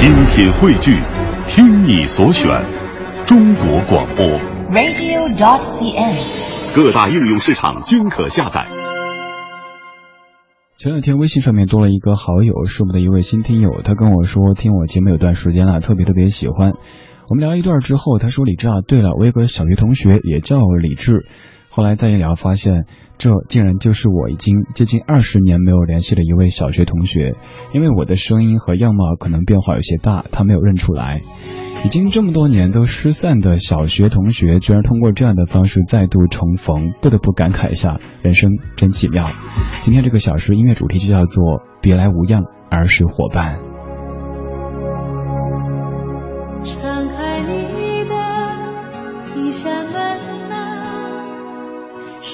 精品汇聚，听你所选，中国广播。radio.dot.cn，。各大应用市场均可下载。前两天微信上面多了一个好友，是我们的一位新听友，他跟我说听我节目有段时间了，特别特别喜欢。我们聊一段之后，他说李志啊，对了，我有个小学同学也叫李志。后来再一聊，发现这竟然就是我已经接近二十年没有联系的一位小学同学。因为我的声音和样貌可能变化有些大，他没有认出来。已经这么多年都失散的小学同学，居然通过这样的方式再度重逢，不得不感慨一下，人生真奇妙。今天这个小时音乐主题就叫做“别来无恙，而是伙伴”。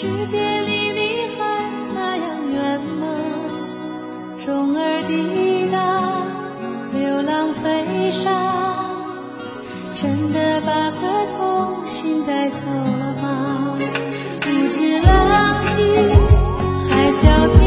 世界离你还那样远吗？虫儿滴答，流浪飞沙，真的把颗童心带走了吗？不知浪迹海角天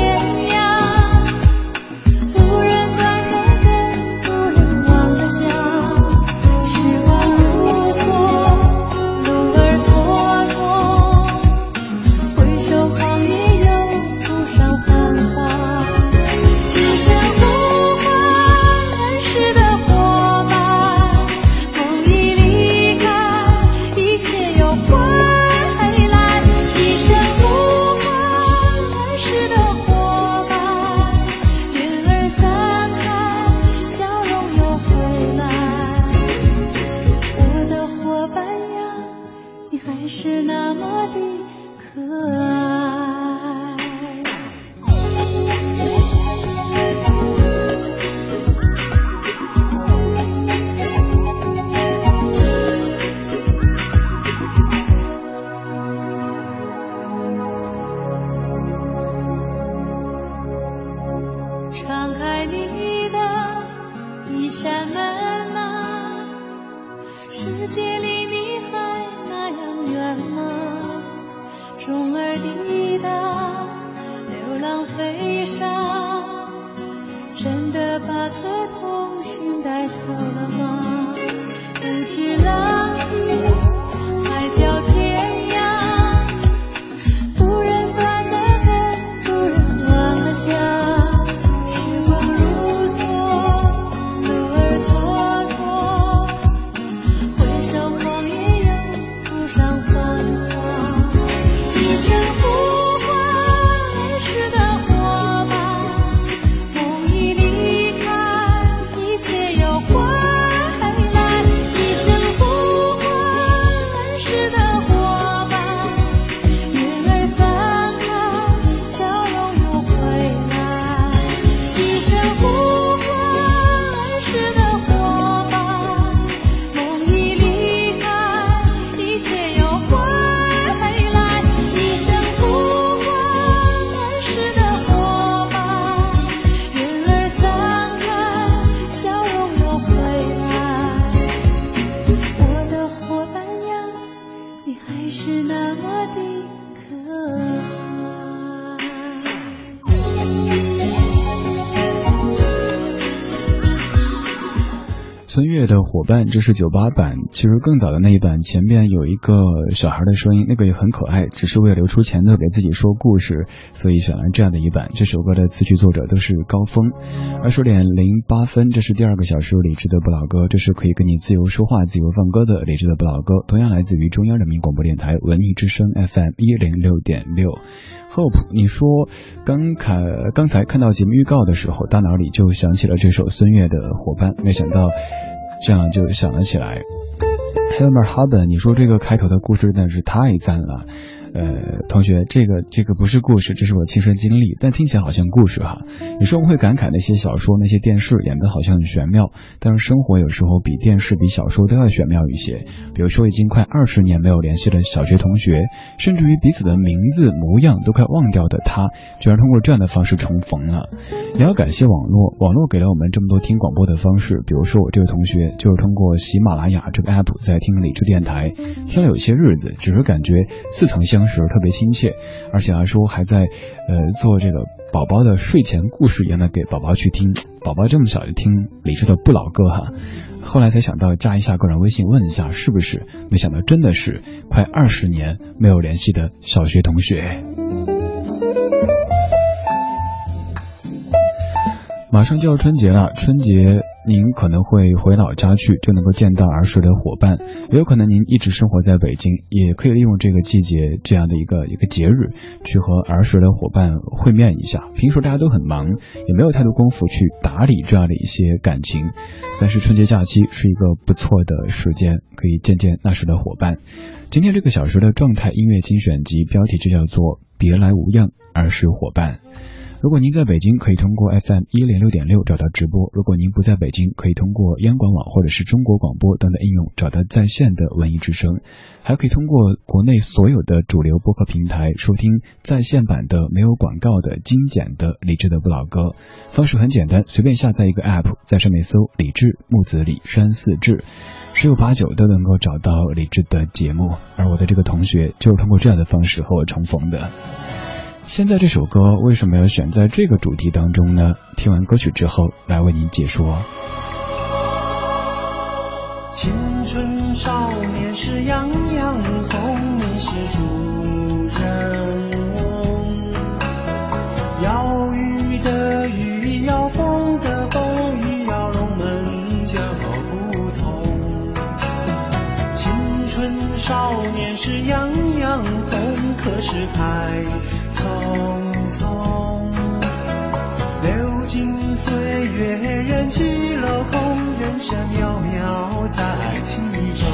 伴，这是九八版。其实更早的那一版，前边有一个小孩的声音，那个也很可爱，只是为了留出前头给自己说故事，所以选了这样的一版。这首歌的词曲作者都是高峰。二十点零八分，这是第二个小时理智的不老歌，这是可以跟你自由说话、自由放歌的理智的不老歌，同样来自于中央人民广播电台文艺之声 FM 一零六点六。Hope，你说刚看刚才看到节目预告的时候，大脑里就想起了这首孙悦的《伙伴》，没想到这样就想了起来。Helmer Haben，你说这个开头的故事真的是太赞了。呃，同学，这个这个不是故事，这是我亲身经历，但听起来好像故事哈。有时候我会感慨那些小说、那些电视演的好像很玄妙，但是生活有时候比电视、比小说都要玄妙一些。比如说，已经快二十年没有联系的小学同学，甚至于彼此的名字、模样都快忘掉的他，居然通过这样的方式重逢了。也要感谢网络，网络给了我们这么多听广播的方式。比如说，我这位同学就是通过喜马拉雅这个 app 在听理智电台，听了有些日子，只是感觉似曾相当时，特别亲切，而且还说还在呃做这个宝宝的睡前故事一样的给宝宝去听，宝宝这么小就听李志的不老歌哈。后来才想到加一下个人微信问一下是不是，没想到真的是快二十年没有联系的小学同学。马上就要春节了，春节您可能会回老家去，就能够见到儿时的伙伴；也有可能您一直生活在北京，也可以利用这个季节这样的一个一个节日，去和儿时的伙伴会面一下。平时大家都很忙，也没有太多功夫去打理这样的一些感情，但是春节假期是一个不错的时间，可以见见那时的伙伴。今天这个小时的状态音乐精选集标题就叫做《别来无恙，儿时伙伴》。如果您在北京，可以通过 FM 一零六点六找到直播；如果您不在北京，可以通过央广网或者是中国广播等等应用找到在线的文艺之声，还可以通过国内所有的主流播客平台收听在线版的没有广告的精简的李志的不老歌。方式很简单，随便下载一个 App，在上面搜“李志木子李山四志”，十有八九都能够找到李志的节目。而我的这个同学就是通过这样的方式和我重逢的。现在这首歌为什么要选在这个主题当中呢？听完歌曲之后，来为您解说。青春少年是样样红，你是主人翁。要雨的雨，要风的风，雨要龙门就不同。青春少年是样样红，可是太。匆匆流金岁月，人去楼空，人生渺渺在其中。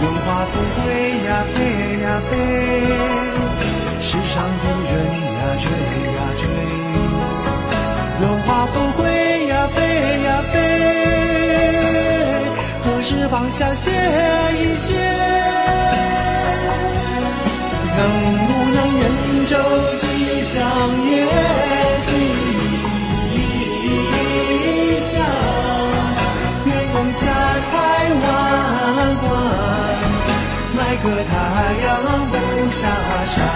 荣华富贵呀飞呀飞，世上的人呀追呀追。荣华富贵呀飞呀飞，何时放下歇一歇？能不能人舟吉祥月吉祥，愿用家财万贯，买个太阳不下山。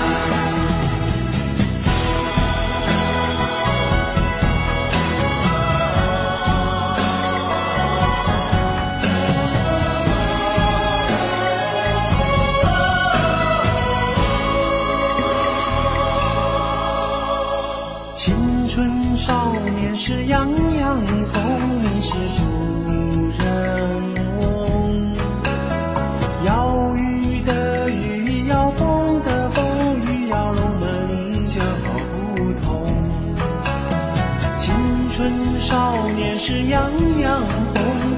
是样样红，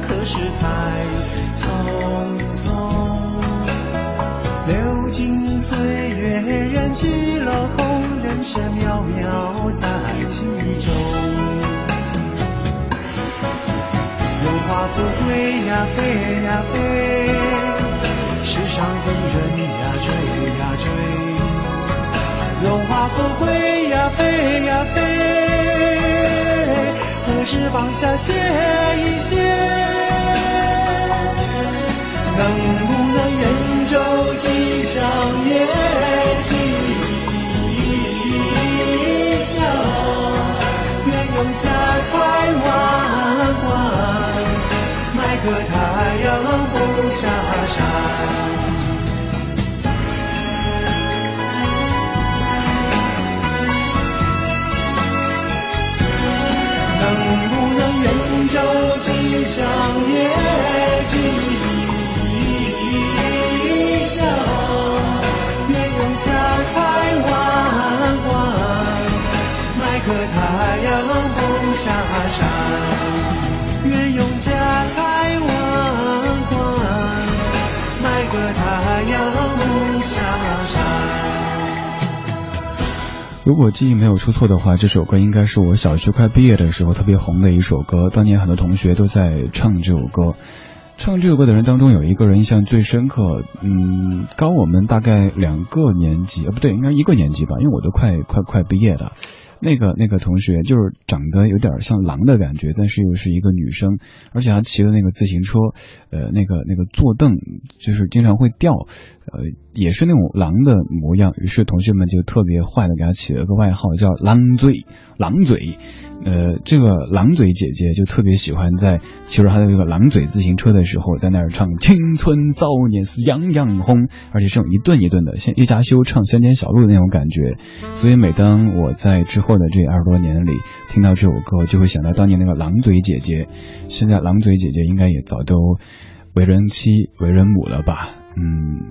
可是太匆匆。流金岁月，人去楼空，人生渺渺在其中。荣华富贵呀飞呀飞，世上的人呀追呀追。荣华富贵呀飞呀飞，翅膀下歇一歇？能不能人舟吉祥月吉祥？愿用家财万贯。买个太阳不下山，如果记忆没有出错的话，这首歌应该是我小学快毕业的时候特别红的一首歌。当年很多同学都在唱这首歌，唱这首歌的人当中有一个人印象最深刻，嗯，高我们大概两个年级，呃，不对，应该一个年级吧，因为我都快快快毕业了。那个那个同学就是长得有点像狼的感觉，但是又是一个女生，而且她骑的那个自行车，呃，那个那个坐凳就是经常会掉，呃，也是那种狼的模样。于是同学们就特别坏的给她起了个外号，叫“狼嘴”，狼嘴。呃，这个狼嘴姐姐就特别喜欢在骑着她的这个狼嘴自行车的时候，在那儿唱《青春少年是样样红》，而且是用一顿一顿的，像叶嘉修唱《乡间小路》的那种感觉。所以每当我在之后的这二十多年里听到这首歌，就会想到当年那个狼嘴姐姐。现在狼嘴姐姐应该也早都为人妻、为人母了吧？嗯，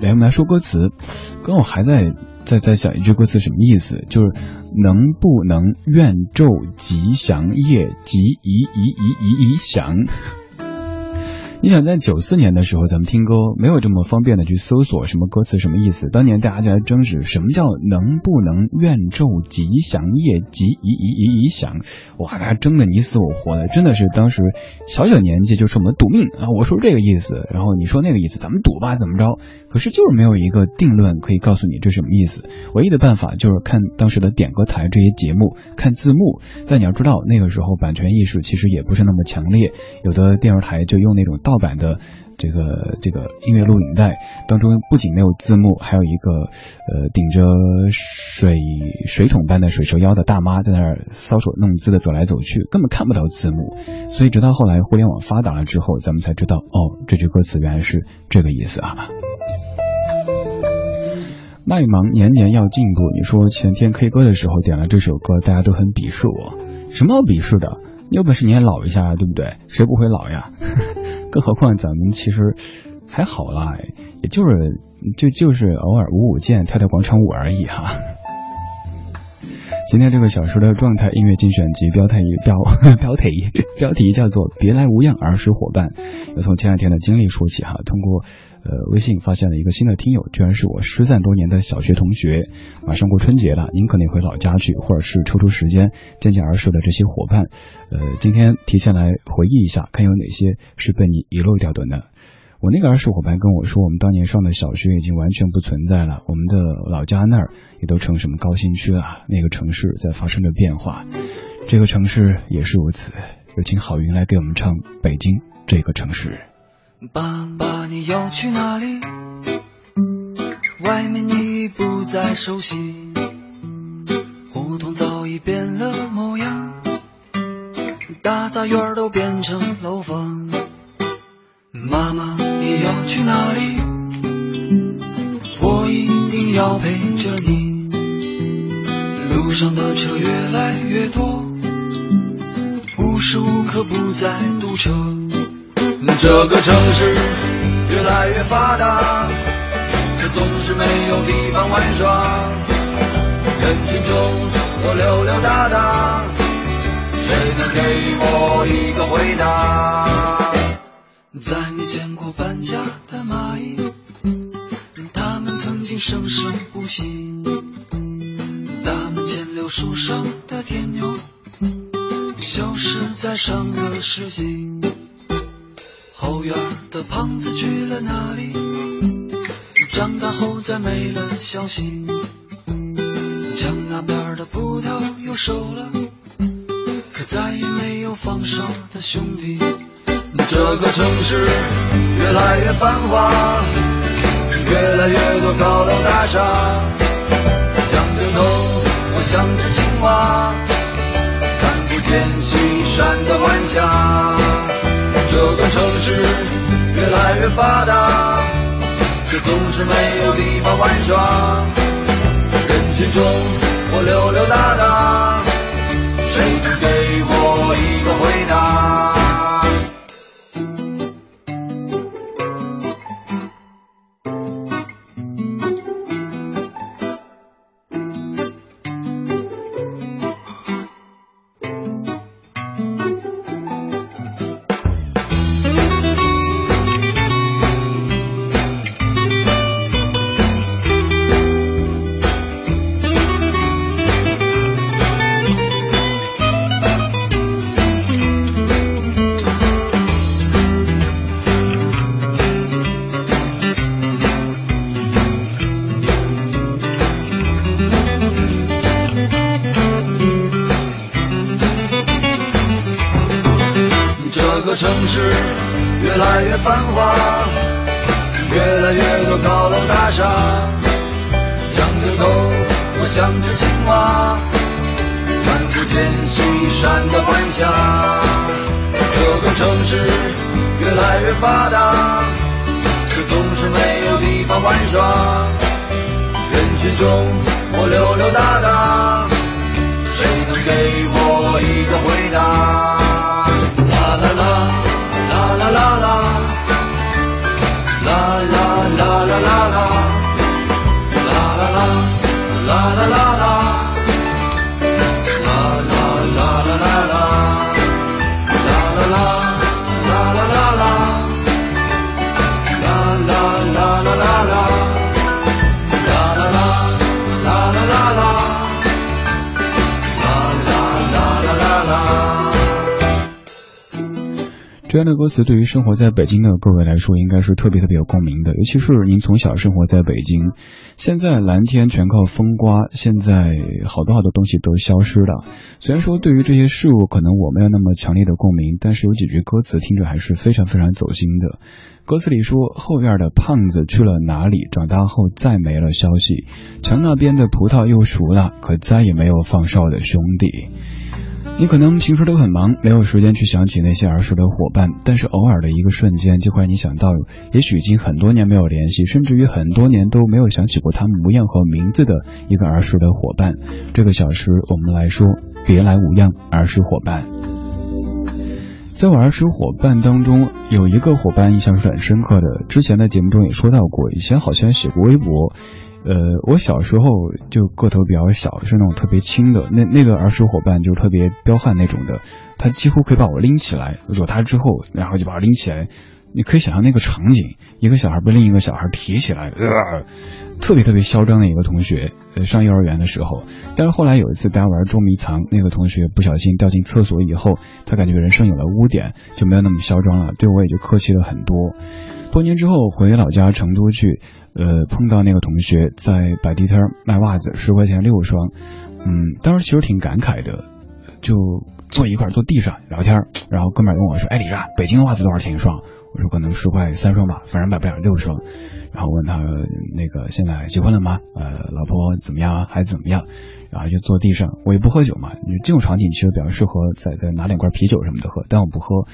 来，我们来说歌词。刚我还在。在在想一句歌词什么意思？就是能不能愿昼吉祥夜吉宜宜宜宜宜祥。你想在九四年的时候，咱们听歌没有这么方便的去搜索什么歌词什么意思。当年大家就来争执什么叫能不能愿昼吉祥夜吉宜宜宜宜祥，哇，大家争的你死我活的，真的是当时小小年纪就是我们赌命啊！我说这个意思，然后你说那个意思，咱们赌吧，怎么着？可是就是没有一个定论可以告诉你这什么意思。唯一的办法就是看当时的点歌台这些节目，看字幕。但你要知道，那个时候版权意识其实也不是那么强烈，有的电视台就用那种盗版的这个这个音乐录影带，当中不仅没有字幕，还有一个呃顶着水水桶般的水蛇腰的大妈在那儿搔首弄姿的走来走去，根本看不到字幕。所以直到后来互联网发达了之后，咱们才知道哦，这句歌词原来是这个意思啊。麦芒年年要进步，你说前天 K 歌的时候点了这首歌，大家都很鄙视我，什么鄙视的？你有本事你也老一下，对不对？谁不会老呀？更何况咱们其实还好啦，也就是就就是偶尔舞舞剑、跳跳广场舞而已哈。今天这个小时的状态音乐精选集标题标 标题标题叫做“别来无恙，儿时伙伴”。要从前两天的经历说起哈，通过呃微信发现了一个新的听友，居然是我失散多年的小学同学。马上过春节了，您可能回老家去，或者是抽出时间见见儿时的这些伙伴。呃，今天提前来回忆一下，看有哪些是被你遗漏掉的呢？我那个儿时伙伴跟我说，我们当年上的小学已经完全不存在了，我们的老家那儿也都成什么高新区了，那个城市在发生着变化，这个城市也是如此。有请郝云来给我们唱《北京这个城市》。爸爸，你要去哪里？外面你不再熟悉，胡同早已变了模样，大杂院都变成楼房。妈妈，你要去哪里？我一定要陪着你。路上的车越来越多，无时无刻不在堵车。这个城市越来越发达，却总是没有地方玩耍。人群中我溜溜达达，谁能给我一个回答？在没见过搬家的蚂蚁，它们曾经生生不息。大门前柳树上的天牛，消失在上个世纪。后院的胖子去了哪里？长大后再没了消息。墙那边的葡萄又熟了，可再也没有放哨的兄弟。这个城市越来越繁华，越来越多高楼大厦，仰着头，我想着青蛙，看不见西山的晚霞。这个城市越来越发达，却总是没有地方玩耍。人群中，我溜溜达达，谁对于生活在北京的各位来说，应该是特别特别有共鸣的。尤其是您从小生活在北京，现在蓝天全靠风刮，现在好多好多东西都消失了。虽然说对于这些事物可能我没有那么强烈的共鸣，但是有几句歌词听着还是非常非常走心的。歌词里说：“后院的胖子去了哪里？长大后再没了消息。墙那边的葡萄又熟了，可再也没有放哨的兄弟。”你可能平时都很忙，没有时间去想起那些儿时的伙伴，但是偶尔的一个瞬间，就会让你想到，也许已经很多年没有联系，甚至于很多年都没有想起过他们模样和名字的一个儿时的伙伴。这个小时，我们来说，别来无恙，儿时伙伴。在我儿时伙伴当中，有一个伙伴印象是很深刻的。之前的节目中也说到过，以前好像写过微博。呃，我小时候就个头比较小，是那种特别轻的。那那个儿时伙伴就特别彪悍那种的，他几乎可以把我拎起来，惹他之后，然后就把我拎起来。你可以想象那个场景，一个小孩被另一个小孩提起来，呃，特别特别嚣张的一个同学。呃，上幼儿园的时候，但是后来有一次大家玩捉迷藏，那个同学不小心掉进厕所以后，他感觉人生有了污点，就没有那么嚣张了，对我也就客气了很多。多年之后回老家成都去，呃，碰到那个同学在摆地摊卖袜子，十块钱六双，嗯，当时其实挺感慨的，就坐一块坐地上聊天，然后哥们儿跟我说，哎，李莎，北京的袜子多少钱一双？我说可能十块三双吧，反正买不了六双。然后问他那个现在结婚了吗？呃，老婆怎么样？孩子怎么样？然后就坐地上，我也不喝酒嘛，这种场景其实比较适合在在拿两罐啤酒什么的喝，但我不喝，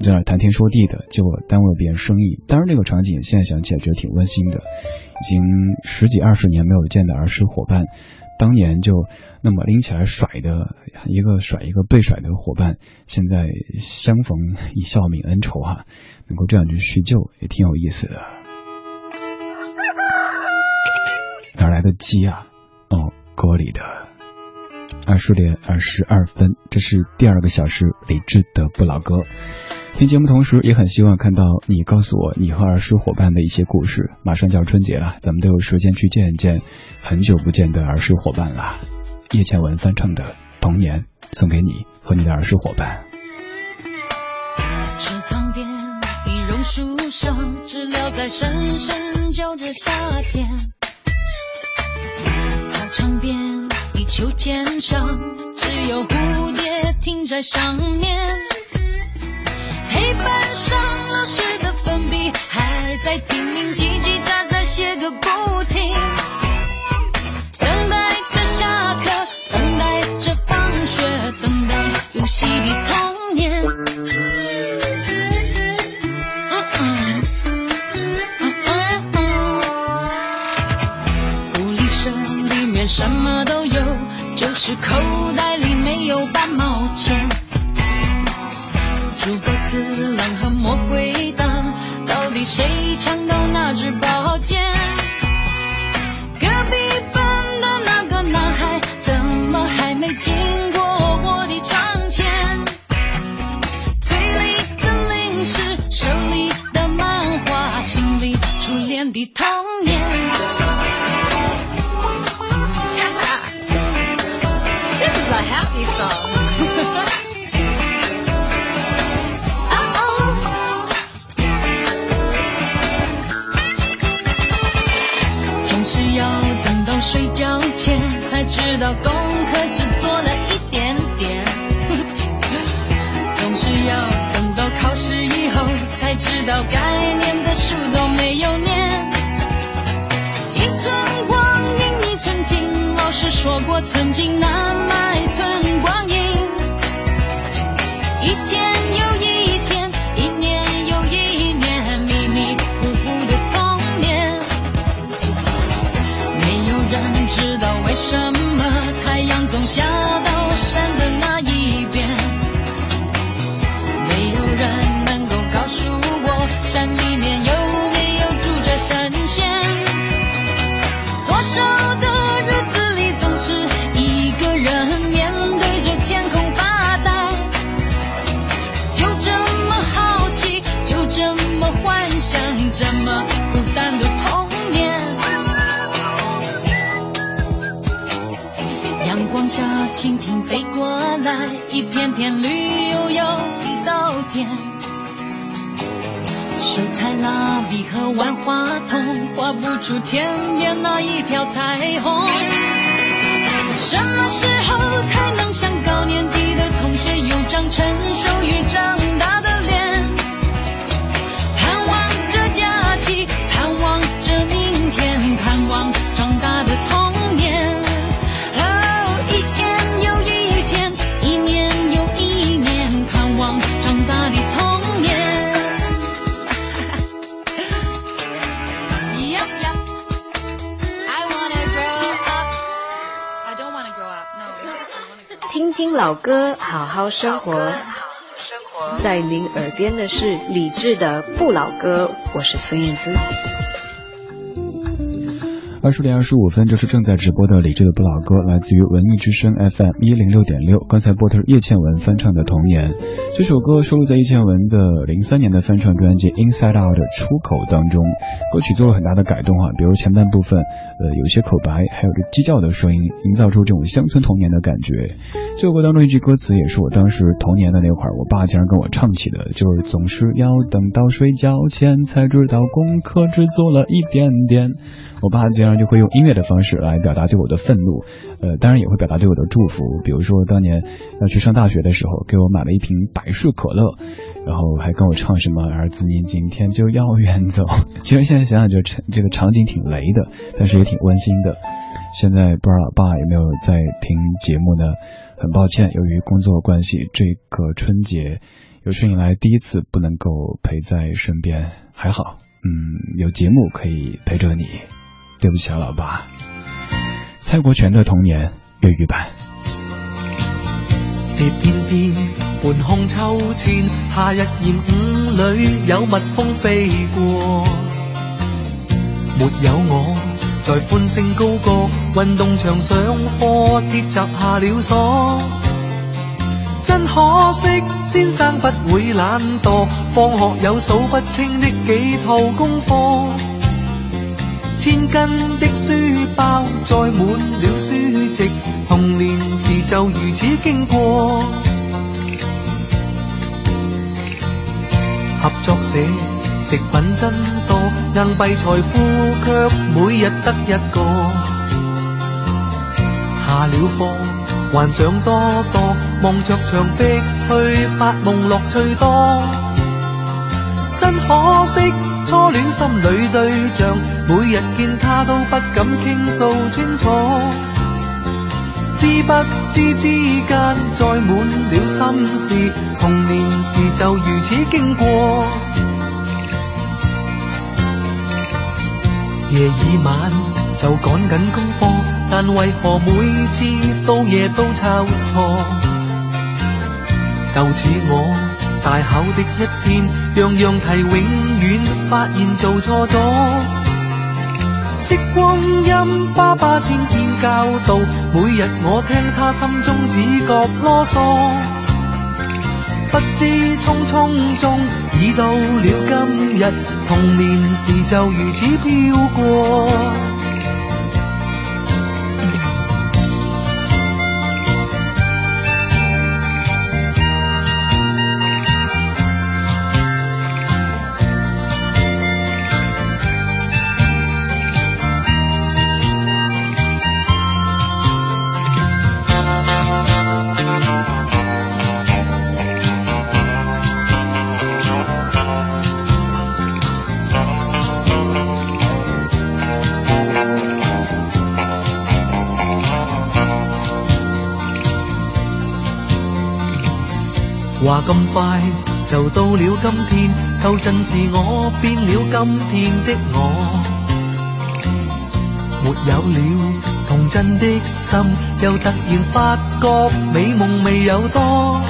在那谈天说地的，结果耽误了别人生意。当然那个场景现在想起来觉得挺温馨的，已经十几二十年没有见的儿时伙伴，当年就那么拎起来甩的一个甩一个被甩的伙伴，现在相逢一笑泯恩仇哈、能够这样去叙旧也挺有意思的。来的鸡啊？哦，歌里的。二十点二十二分，这是第二个小时理智的不老歌。听节目同时，也很希望看到你告诉我你和儿时伙伴的一些故事。马上就要春节了，咱们都有时间去见一见很久不见的儿时伙伴了。叶倩文翻唱的《童年》送给你和你的儿时伙伴。池塘边，一榕树上，知了在声声叫着夏天。窗边，地球肩上，只有蝴蝶停在上面。黑板上老师的粉笔还在拼命叽叽喳喳写个不就旋律又有一道天。水彩蜡笔和万花筒画不出天边那一条彩虹。什么时候才能像高年级的同学有张成熟与长大的老歌，好好生活。在您耳边的是理智的不老歌，我是孙燕姿。二十点二十五分，这是正在直播的李志的不老歌，来自于文艺之声 FM 一零六点六。刚才播的是叶倩文翻唱的《童年》，这首歌收录在叶倩文的零三年的翻唱专辑《Inside Out》的出口当中。歌曲做了很大的改动啊，比如前半部分，呃，有些口白，还有这鸡叫的声音，营造出这种乡村童年的感觉。这首歌当中一句歌词也是我当时童年的那会儿，我爸竟然跟我唱起的，就是总是要等到睡觉前才知道功课只做了一点点。我爸经常就会用音乐的方式来表达对我的愤怒，呃，当然也会表达对我的祝福。比如说当年要去上大学的时候，给我买了一瓶百事可乐，然后还跟我唱什么“儿子，你今天就要远走”。其实现在想想，就这个场景挺雷的，但是也挺温馨的。现在不知道老爸有没有在听节目呢？很抱歉，由于工作关系，这个春节有生以来第一次不能够陪在身边，还好，嗯，有节目可以陪着你。对不起啊，老爸。蔡國權的童年粵語版。蝶翩翩，半空秋千，夏日炎午裏有蜜蜂飛過，沒有我在歡聲高歌，運動場上課鐵閘下了鎖。真可惜，先生不會懶惰，放學有數不清的幾套功課。千斤的書包載滿了書籍，童年時就如此經過。合作社食品真多，硬幣財富卻每日得一個。下了課，幻想多多，望着牆壁去發夢，樂趣多。真可惜。初戀心裏對象，每日見他都不敢傾訴清楚，知不知之間載滿了心事，童年時就如此經過。夜已晚就趕緊功課，但為何每次到夜都抄錯？就似我。大考的一天，樣樣題永遠發現做錯咗。識光阴，爸爸千遍教導，每日我聽他心中只覺囉嗦。不知匆匆中已到了今日，童年時就如此飄過。了今天，舊陣時我變了今天的我，沒有了童真的心，又突然發覺美夢未有多。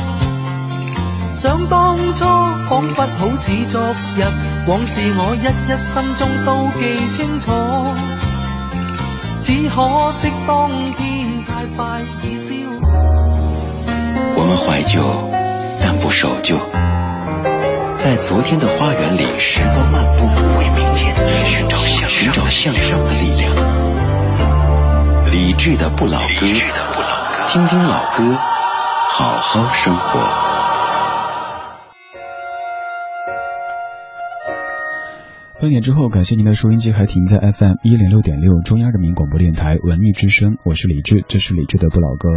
想當初彷彿好似昨日，往事我一一心中都記清楚，只可惜當天太快已消。我們懷舊。但不守舊，在昨天的花园里，时光漫步，为明天寻找向尋找向上的力量。理智的不老歌，听听老歌，好好生活。半点之后，感谢您的收音机还停在 FM 一零六点六中央人民广播电台文艺之声，我是李志，这是李志的不老歌。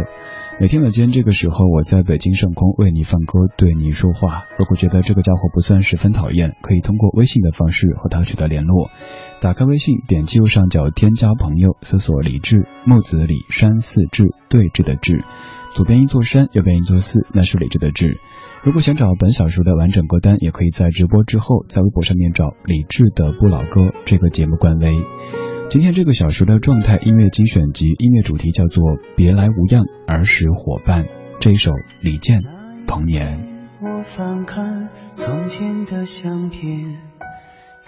每天晚间这个时候，我在北京上空为你放歌，对你说话。如果觉得这个家伙不算十分讨厌，可以通过微信的方式和他取得联络。打开微信，点击右上角添加朋友，搜索李志，木子李山寺志，对峙的志，左边一座山，右边一座寺，那是李志的志。如果想找本小说的完整歌单，也可以在直播之后在微博上面找李志的不老歌这个节目官微。今天这个小时的状态音乐精选集，音乐主题叫做《别来无恙儿时伙伴》，这一首李健《童年》。我翻看从前的相片，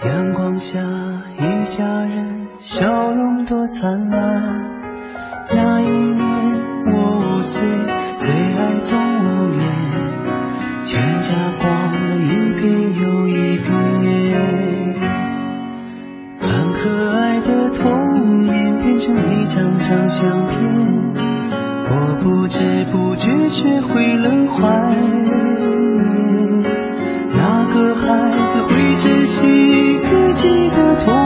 阳光下一家人笑容多灿烂。那一年我五岁，最爱动物园。全家逛了一遍又一遍，很可爱的童年变成一张张相片，我不知不觉学会了怀念。那个孩子会珍惜自己的童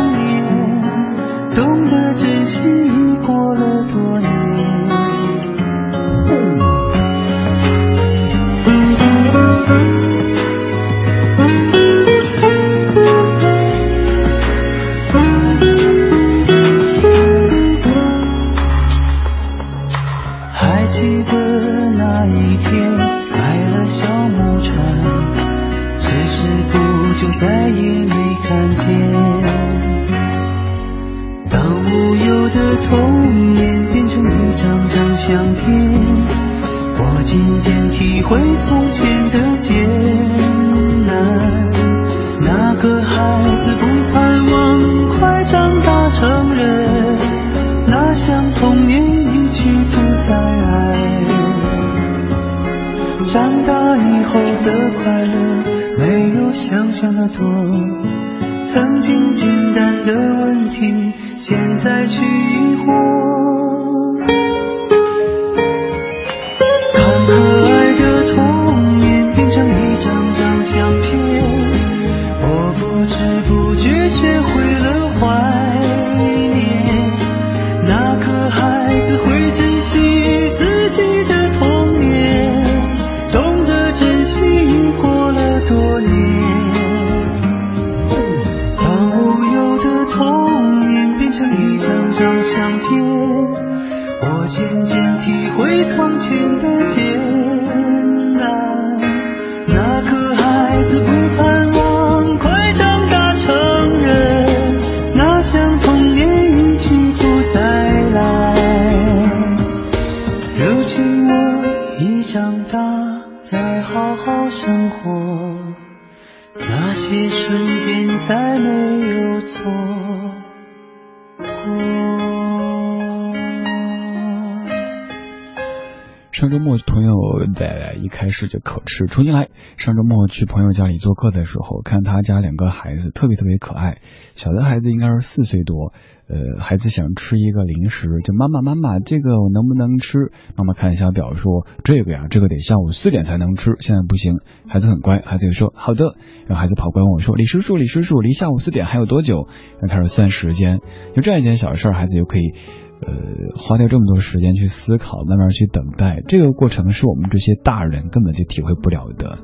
开始就可吃。重新来，上周末去朋友家里做客的时候，看他家两个孩子特别特别可爱。小的孩子应该是四岁多，呃，孩子想吃一个零食，就妈妈妈妈，这个我能不能吃？妈妈看一下表说，这个呀，这个得下午四点才能吃，现在不行。孩子很乖，孩子就说好的。然后孩子跑过来问我说，李叔叔，李叔叔，离下午四点还有多久？然后开始算时间。就这样一件小事，孩子就可以。呃，花掉这么多时间去思考，慢慢去等待，这个过程是我们这些大人根本就体会不了的。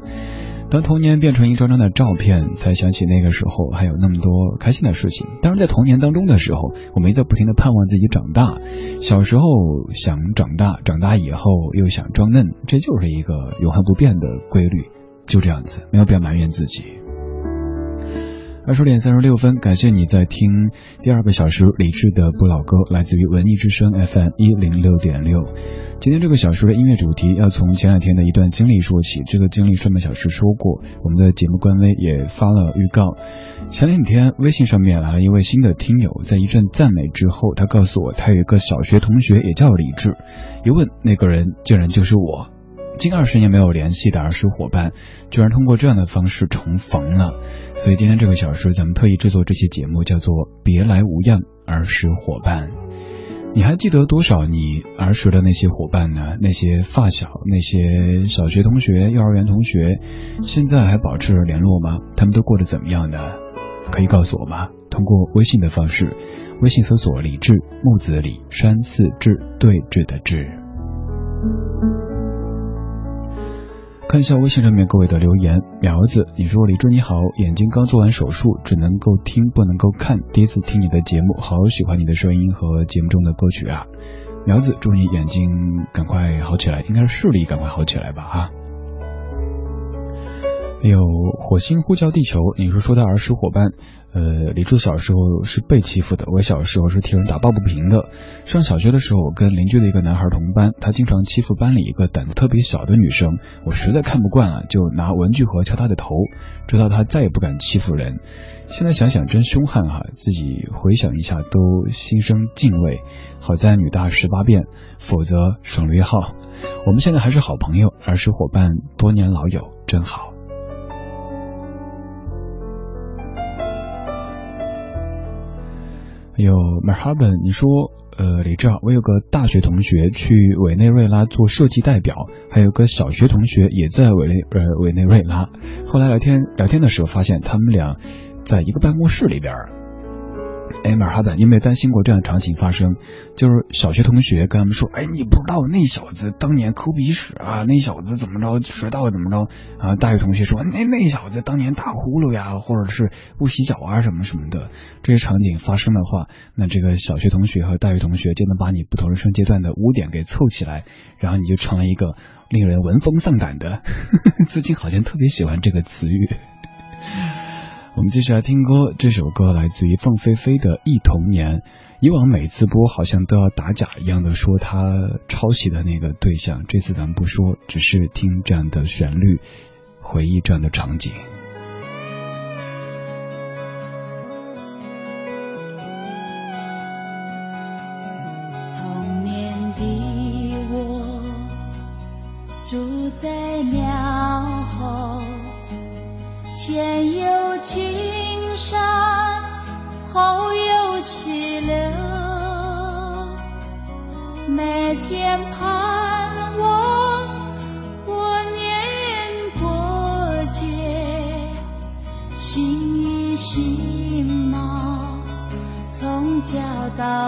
当童年变成一张张的照片，才想起那个时候还有那么多开心的事情。当然，在童年当中的时候，我们一直在不停的盼望自己长大。小时候想长大，长大以后又想装嫩，这就是一个永恒不变的规律。就这样子，没有必要埋怨自己。二十点三十六分，感谢你在听第二个小时理智的不老歌，来自于文艺之声 FM 一零六点六。今天这个小时的音乐主题要从前两天的一段经历说起。这个经历上半小时说过，我们的节目官微也发了预告。前两天微信上面来了一位新的听友，在一阵赞美之后，他告诉我他有一个小学同学也叫李志，一问那个人竟然就是我。近二十年没有联系的儿时伙伴，居然通过这样的方式重逢了。所以今天这个小时，咱们特意制作这期节目，叫做《别来无恙儿时伙伴》。你还记得多少你儿时的那些伙伴呢？那些发小，那些小学同学、幼儿园同学，现在还保持着联络吗？他们都过得怎么样呢？可以告诉我吗？通过微信的方式，微信搜索“李志木子李山寺志对峙的志”。看一下微信上面各位的留言，苗子，你说李志你好，眼睛刚做完手术，只能够听不能够看，第一次听你的节目，好喜欢你的声音和节目中的歌曲啊。苗子，祝你眼睛赶快好起来，应该是视力赶快好起来吧啊。有火星呼叫地球，你说说到儿时伙伴，呃，李柱小时候是被欺负的，我小时候是替人打抱不平的。上小学的时候，我跟邻居的一个男孩同班，他经常欺负班里一个胆子特别小的女生，我实在看不惯了，就拿文具盒敲他的头，直到他再也不敢欺负人。现在想想真凶悍哈，自己回想一下都心生敬畏。好在女大十八变，否则省略号。我们现在还是好朋友，儿时伙伴，多年老友，真好。还有马哈本你说，呃，李志，我有个大学同学去委内瑞拉做设计代表，还有个小学同学也在委内呃委内瑞拉。后来聊天聊天的时候，发现他们俩在一个办公室里边。哎，马哈本，你有没有担心过这样的场景发生？就是小学同学跟他们说：“哎，你不知道那小子当年抠鼻屎啊，那小子怎么着，学到怎么着？”啊，大学同学说：“那那小子当年打呼噜呀，或者是不洗脚啊，什么什么的。”这些场景发生的话，那这个小学同学和大学同学就能把你不同人生阶段的污点给凑起来，然后你就成了一个令人闻风丧胆的。最近好像特别喜欢这个词语。我们继续来听歌，这首歌来自于凤飞飞的《忆童年》。以往每次播好像都要打假一样的说他抄袭的那个对象，这次咱们不说，只是听这样的旋律，回忆这样的场景。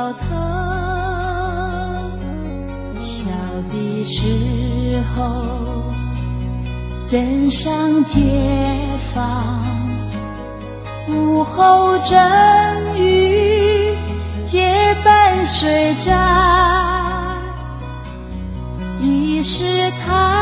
到头。小的时候，镇上街坊，午后阵雨结伴水战，已是他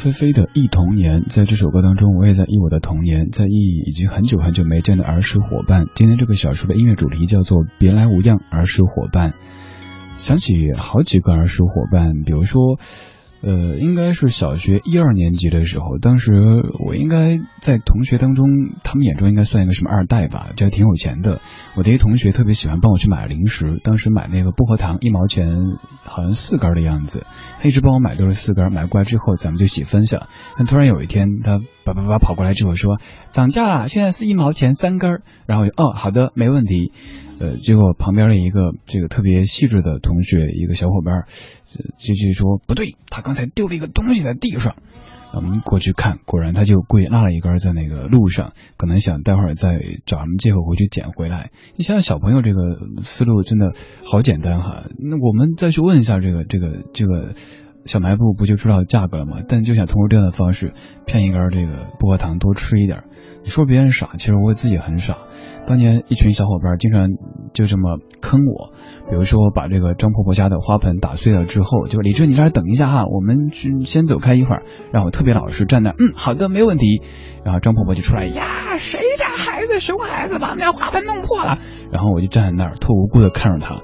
菲菲的《忆童年》在这首歌当中，我也在忆我的童年，在忆已经很久很久没见的儿时伙伴。今天这个小说的音乐主题叫做《别来无恙儿时伙伴》，想起好几个儿时伙伴，比如说。呃，应该是小学一二年级的时候，当时我应该在同学当中，他们眼中应该算一个什么二代吧，就挺有钱的。我的一同学特别喜欢帮我去买零食，当时买那个薄荷糖一毛钱，好像四根的样子，他一直帮我买都是四根，买过来之后咱们就一起分享。但突然有一天，他叭叭叭跑过来之后说涨价了，现在是一毛钱三根，然后就哦好的没问题。呃，结果旁边的一个这个特别细致的同学，一个小伙伴，就就说不对，他刚才丢了一个东西在地上。我们过去看，果然他就故意落了一根在那个路上，可能想待会儿再找什么借口回去捡回来。你想想小朋友这个思路真的好简单哈。那我们再去问一下这个这个这个小卖部，不就知道价格了吗？但就想通过这样的方式骗一根这个薄荷糖多吃一点。你说别人傻，其实我自己很傻。当年一群小伙伴经常就这么坑我，比如说把这个张婆婆家的花盆打碎了之后，就李志你在这等一下哈，我们去先走开一会儿，让我特别老实站那，嗯，好的，没问题。然后张婆婆就出来呀，谁家孩子熊孩子把我们家花盆弄破了？然后我就站在那儿特无辜的看着他，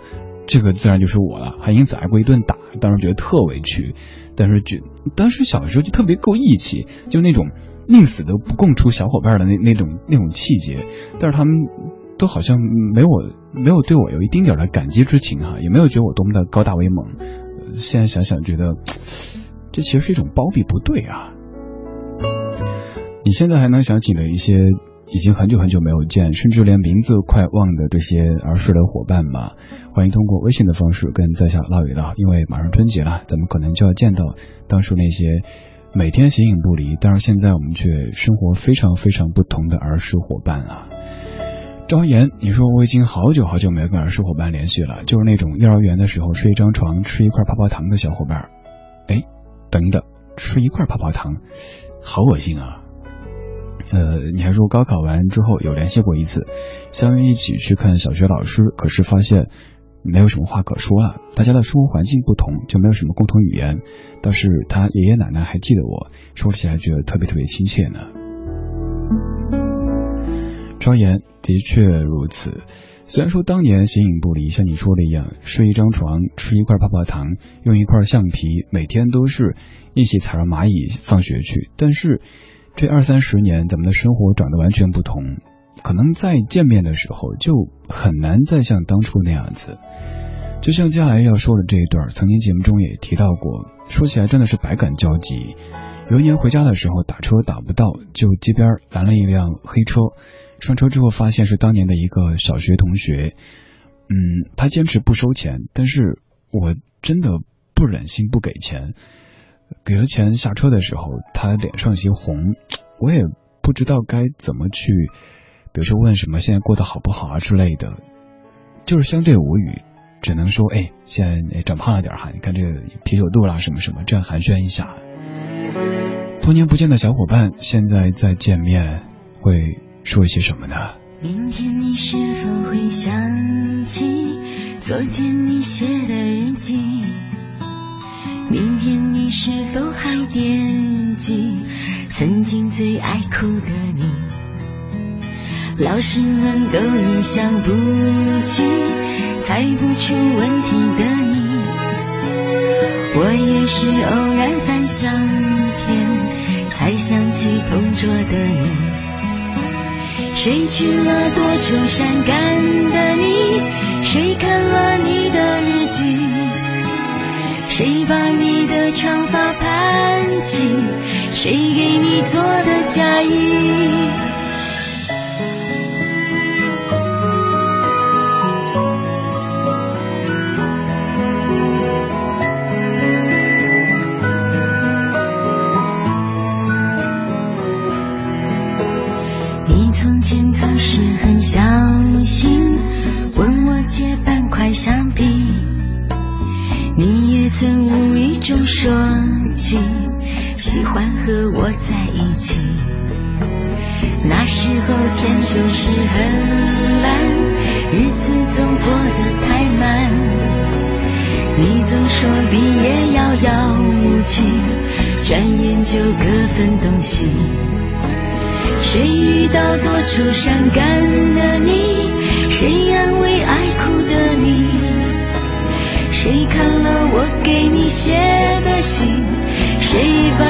这个自然就是我了，还因此挨过一顿打，当时觉得特委屈，但是觉当时小时候就特别够义气，就那种。宁死都不供出小伙伴的那那种那种气节，但是他们都好像没我没有对我有一丁点的感激之情哈，也没有觉得我多么的高大威猛。现在想想觉得这其实是一种包庇，不对啊。你现在还能想起的一些已经很久很久没有见，甚至连名字快忘的这些儿时的伙伴吗？欢迎通过微信的方式跟在下唠一唠，因为马上春节了，咱们可能就要见到当初那些。每天形影不离，但是现在我们却生活非常非常不同的儿时伙伴啊。赵岩，你说我已经好久好久没跟儿时伙伴联系了，就是那种幼儿园的时候睡一张床吃一块泡泡糖的小伙伴。哎，等等，吃一块泡泡糖，好恶心啊！呃，你还说高考完之后有联系过一次，相约一起去看小学老师，可是发现。没有什么话可说了，大家的生活环境不同，就没有什么共同语言。倒是他爷爷奶奶还记得我，说起来觉得特别特别亲切呢。庄严的确如此，虽然说当年形影不离，像你说的一样，睡一张床，吃一块泡泡糖，用一块橡皮，每天都是一起踩着蚂蚁放学去，但是这二三十年，咱们的生活长得完全不同。可能再见面的时候就很难再像当初那样子，就像接下来要说的这一段，曾经节目中也提到过，说起来真的是百感交集。有一年回家的时候打车打不到，就街边拦了一辆黑车，上车之后发现是当年的一个小学同学，嗯，他坚持不收钱，但是我真的不忍心不给钱，给了钱下车的时候，他脸上有些红，我也不知道该怎么去。比如说问什么现在过得好不好啊之类的，就是相对无语，只能说哎，现在长胖了点哈，你看这个啤酒肚啦什么什么，这样寒暄一下。多年不见的小伙伴，现在再见面会说一些什么呢？明天你是否会想起昨天你写的日记？明天你是否还惦记曾经最爱哭的你？老师们都已想不起，猜不出问题的你，我也是偶然翻相片，才想起同桌的你。谁去了多愁善感的你？谁看了你的日记？谁把你的长发盘起？谁给你做的嫁衣？谁遇到多愁善感的你？谁安慰爱哭的你？谁看了我给你写的信？谁把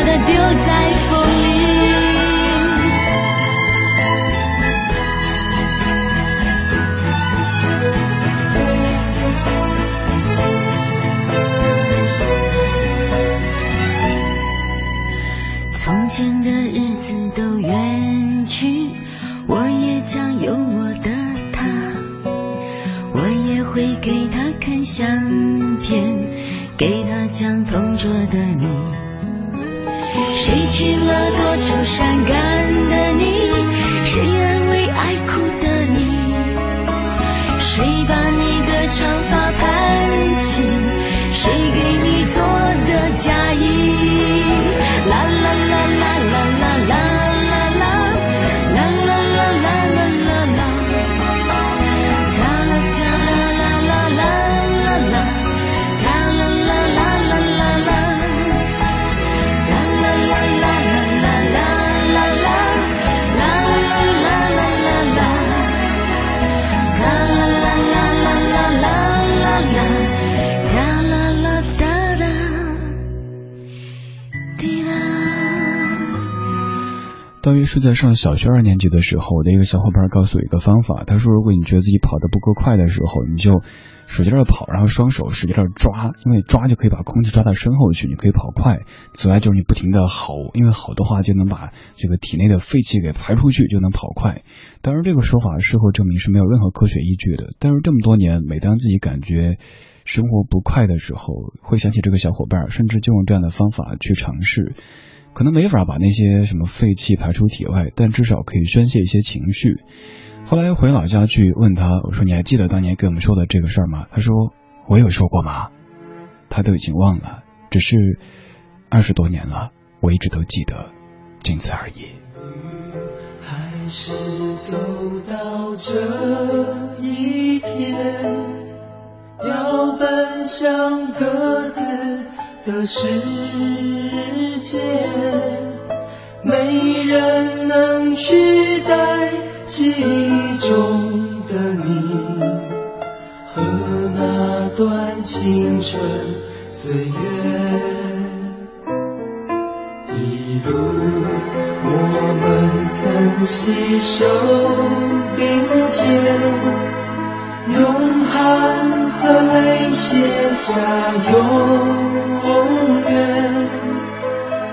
是在上小学二年级的时候，我的一个小伙伴告诉我一个方法，他说如果你觉得自己跑得不够快的时候，你就使劲的跑，然后双手使劲的抓，因为抓就可以把空气抓到身后去，你可以跑快。此外就是你不停的吼，因为吼的话就能把这个体内的废气给排出去，就能跑快。当然这个说法事后证明是没有任何科学依据的，但是这么多年，每当自己感觉生活不快的时候，会想起这个小伙伴，甚至就用这样的方法去尝试。可能没法把那些什么废气排出体外，但至少可以宣泄一些情绪。后来回老家去问他，我说你还记得当年给我们说的这个事儿吗？他说我有说过吗？他都已经忘了，只是二十多年了，我一直都记得，仅此而已。还是走到这一天，要奔向各自的世界，没人能取代记忆中的你和那段青春岁月。一路我们曾携手并肩，用汗和泪写下永远。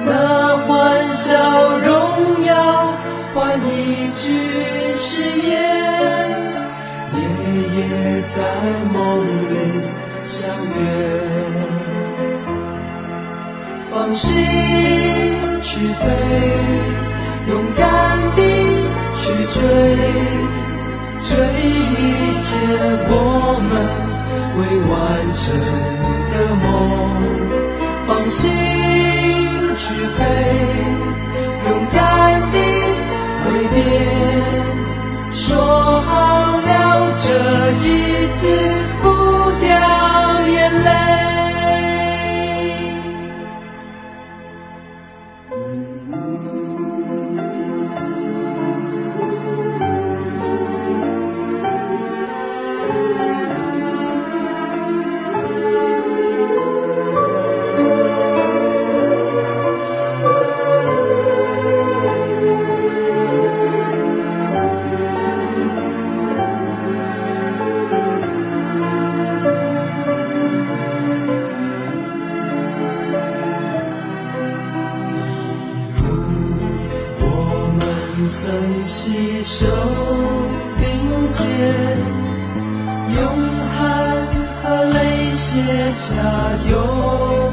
那欢笑荣耀换一句誓言，夜夜在梦里相约。放心去飞，勇敢地去追，追一切我们未完成的梦。放心去飞，勇敢地挥别，能携手并肩用汗和泪写下永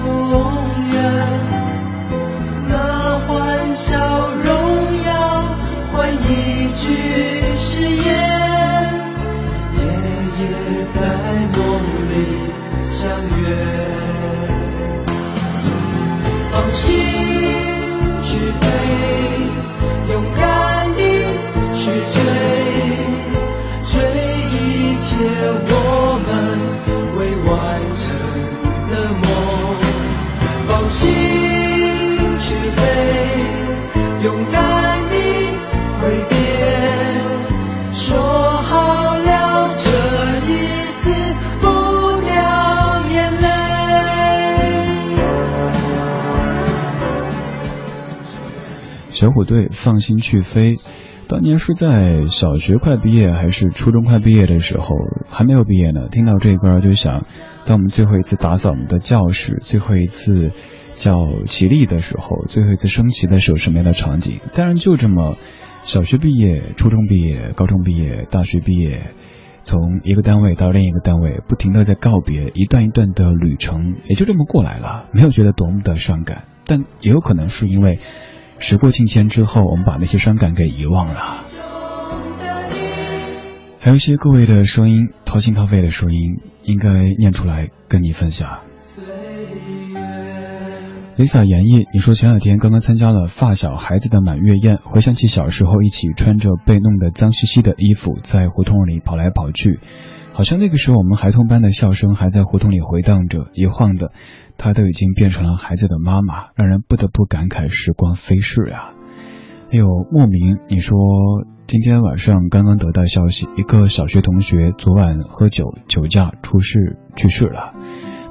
队放心去飞，当年是在小学快毕业还是初中快毕业的时候，还没有毕业呢。听到这歌就想，当我们最后一次打扫我们的教室，最后一次叫起立的时候，最后一次升旗的时候什么样的场景？当然就这么，小学毕业、初中毕业、高中毕业、大学毕业。从一个单位到另一个单位，不停的在告别，一段一段的旅程，也就这么过来了，没有觉得多么的伤感，但也有可能是因为时过境迁之后，我们把那些伤感给遗忘了。还有一些各位的声音，掏心掏肺的声音，应该念出来跟你分享。Lisa 演绎，你说前两天刚刚参加了发小孩子的满月宴，回想起小时候一起穿着被弄得脏兮兮的衣服，在胡同里跑来跑去，好像那个时候我们孩童般的笑声还在胡同里回荡着，一晃的，她都已经变成了孩子的妈妈，让人不得不感慨时光飞逝呀。还有莫名，你说今天晚上刚刚得到消息，一个小学同学昨晚喝酒酒驾出事去世了。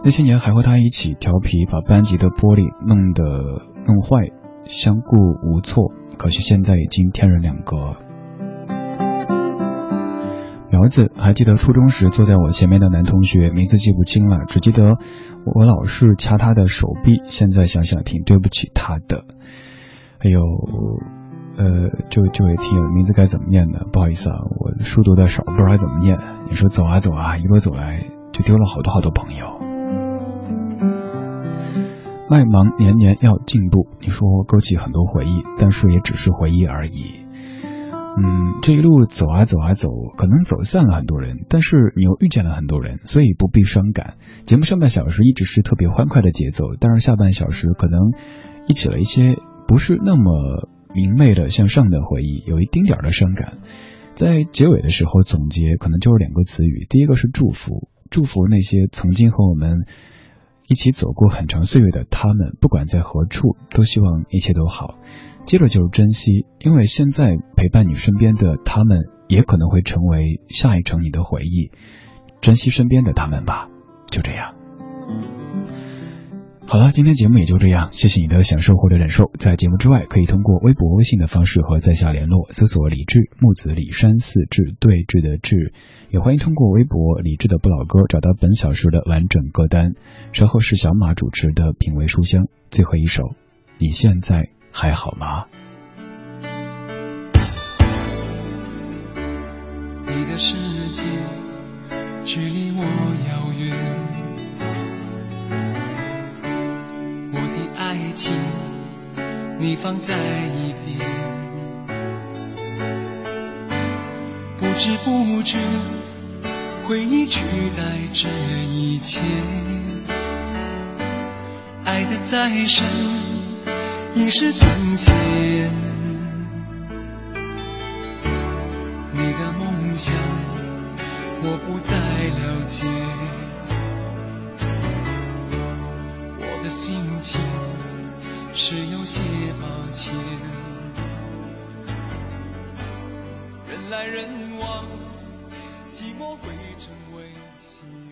那些年还和他一起调皮，把班级的玻璃弄得弄坏，相顾无措。可惜现在已经天人两隔。苗子还记得初中时坐在我前面的男同学，名字记不清了，只记得我老是掐他的手臂。现在想想挺对不起他的。还有，呃，这位这位听名字该怎么念呢？不好意思啊，我书读的少，不知道该怎么念。你说走啊走啊，一路走来就丢了好多好多朋友。麦芒年年要进步，你说勾起很多回忆，但是也只是回忆而已。嗯，这一路走啊走啊走，可能走散了很多人，但是你又遇见了很多人，所以不必伤感。节目上半小时一直是特别欢快的节奏，但是下半小时可能一起了一些不是那么明媚的向上的回忆，有一丁点儿的伤感。在结尾的时候总结，可能就是两个词语，第一个是祝福，祝福那些曾经和我们。一起走过很长岁月的他们，不管在何处，都希望一切都好。接着就是珍惜，因为现在陪伴你身边的他们，也可能会成为下一程你的回忆。珍惜身边的他们吧，就这样。好了，今天节目也就这样，谢谢你的享受或者忍受。在节目之外，可以通过微博、微信的方式和在下联络，搜索“李志木子李山四志对峙的志”，也欢迎通过微博“李志的不老歌”找到本小时的完整歌单。稍后是小马主持的品味书香，最后一首，你现在还好吗？你的世界距离我遥远。我的爱情，你放在一边，不知不觉，回忆取代这一切，爱的再深，已是从前。你的梦想，我不再了解。我的心情是有些抱歉，人来人往，寂寞会成为习惯。